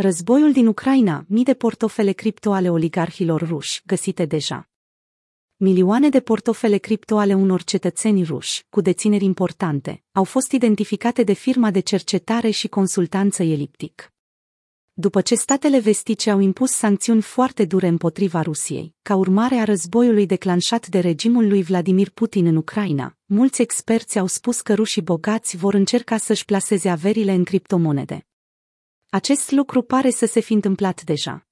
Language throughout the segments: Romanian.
Războiul din Ucraina, mii de portofele cripto ale oligarhilor ruși, găsite deja. Milioane de portofele cripto ale unor cetățeni ruși, cu dețineri importante, au fost identificate de firma de cercetare și consultanță Eliptic. După ce statele vestice au impus sancțiuni foarte dure împotriva Rusiei, ca urmare a războiului declanșat de regimul lui Vladimir Putin în Ucraina, mulți experți au spus că rușii bogați vor încerca să-și plaseze averile în criptomonede. Acest lucru pare să se fi întâmplat deja.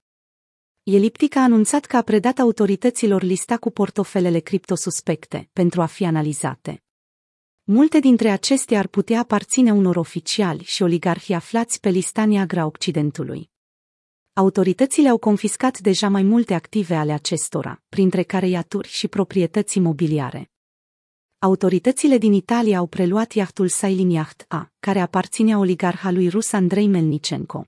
Eliptic a anunțat că a predat autorităților lista cu portofelele criptosuspecte pentru a fi analizate. Multe dintre acestea ar putea aparține unor oficiali și oligarhii aflați pe lista neagră a Occidentului. Autoritățile au confiscat deja mai multe active ale acestora, printre care iaturi și proprietăți imobiliare. Autoritățile din Italia au preluat iahtul Sailing Yacht A, care aparține oligarhalui rus Andrei Melnicenko.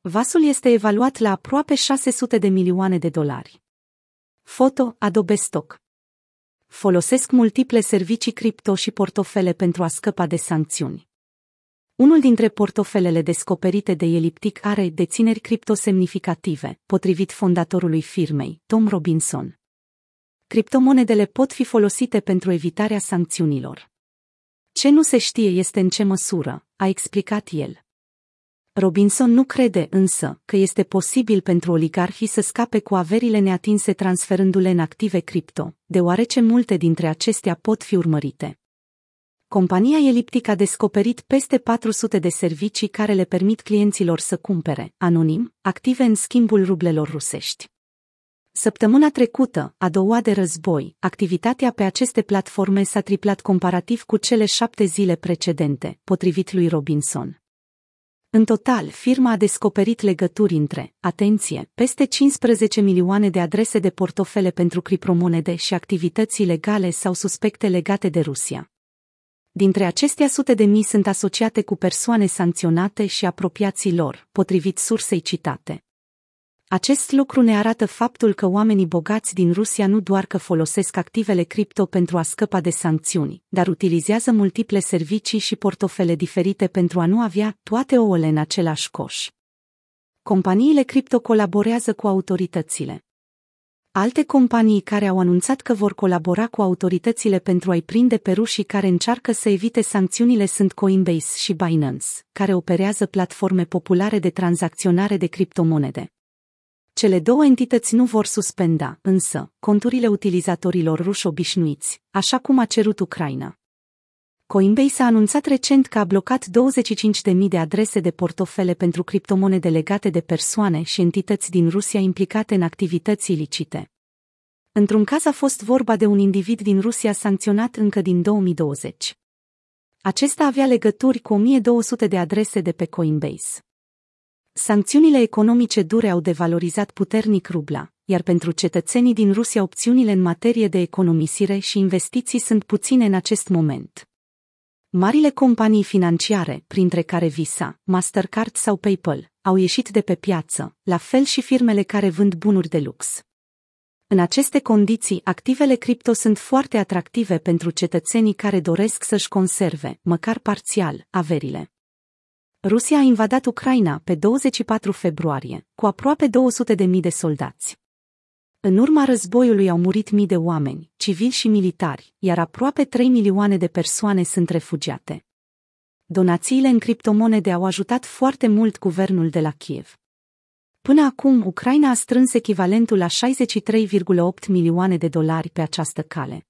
Vasul este evaluat la aproape 600 de milioane de dolari. Foto Adobe Stock Folosesc multiple servicii cripto și portofele pentru a scăpa de sancțiuni. Unul dintre portofelele descoperite de Eliptic are dețineri cripto semnificative, potrivit fondatorului firmei, Tom Robinson. Criptomonedele pot fi folosite pentru evitarea sancțiunilor. Ce nu se știe este în ce măsură, a explicat el. Robinson nu crede însă că este posibil pentru oligarhii să scape cu averile neatinse transferându-le în active cripto, deoarece multe dintre acestea pot fi urmărite. Compania Eliptic a descoperit peste 400 de servicii care le permit clienților să cumpere, anonim, active în schimbul rublelor rusești. Săptămâna trecută, a doua de război, activitatea pe aceste platforme s-a triplat comparativ cu cele șapte zile precedente, potrivit lui Robinson. În total, firma a descoperit legături între, atenție, peste 15 milioane de adrese de portofele pentru criptomonede și activități ilegale sau suspecte legate de Rusia. Dintre acestea, sute de mii sunt asociate cu persoane sancționate și apropiații lor, potrivit sursei citate. Acest lucru ne arată faptul că oamenii bogați din Rusia nu doar că folosesc activele cripto pentru a scăpa de sancțiuni, dar utilizează multiple servicii și portofele diferite pentru a nu avea toate ouăle în același coș. Companiile cripto colaborează cu autoritățile. Alte companii care au anunțat că vor colabora cu autoritățile pentru a-i prinde pe rușii care încearcă să evite sancțiunile sunt Coinbase și Binance, care operează platforme populare de tranzacționare de criptomonede. Cele două entități nu vor suspenda, însă, conturile utilizatorilor ruși obișnuiți, așa cum a cerut Ucraina. Coinbase a anunțat recent că a blocat 25.000 de adrese de portofele pentru criptomonede legate de persoane și entități din Rusia implicate în activități ilicite. Într-un caz a fost vorba de un individ din Rusia sancționat încă din 2020. Acesta avea legături cu 1200 de adrese de pe Coinbase. Sancțiunile economice dure au devalorizat puternic rubla, iar pentru cetățenii din Rusia opțiunile în materie de economisire și investiții sunt puține în acest moment. Marile companii financiare, printre care Visa, Mastercard sau PayPal, au ieșit de pe piață, la fel și firmele care vând bunuri de lux. În aceste condiții, activele cripto sunt foarte atractive pentru cetățenii care doresc să-și conserve, măcar parțial, averile. Rusia a invadat Ucraina pe 24 februarie, cu aproape 200.000 de soldați. În urma războiului au murit mii de oameni, civili și militari, iar aproape 3 milioane de persoane sunt refugiate. Donațiile în criptomonede au ajutat foarte mult guvernul de la Kiev. Până acum, Ucraina a strâns echivalentul la 63,8 milioane de dolari pe această cale.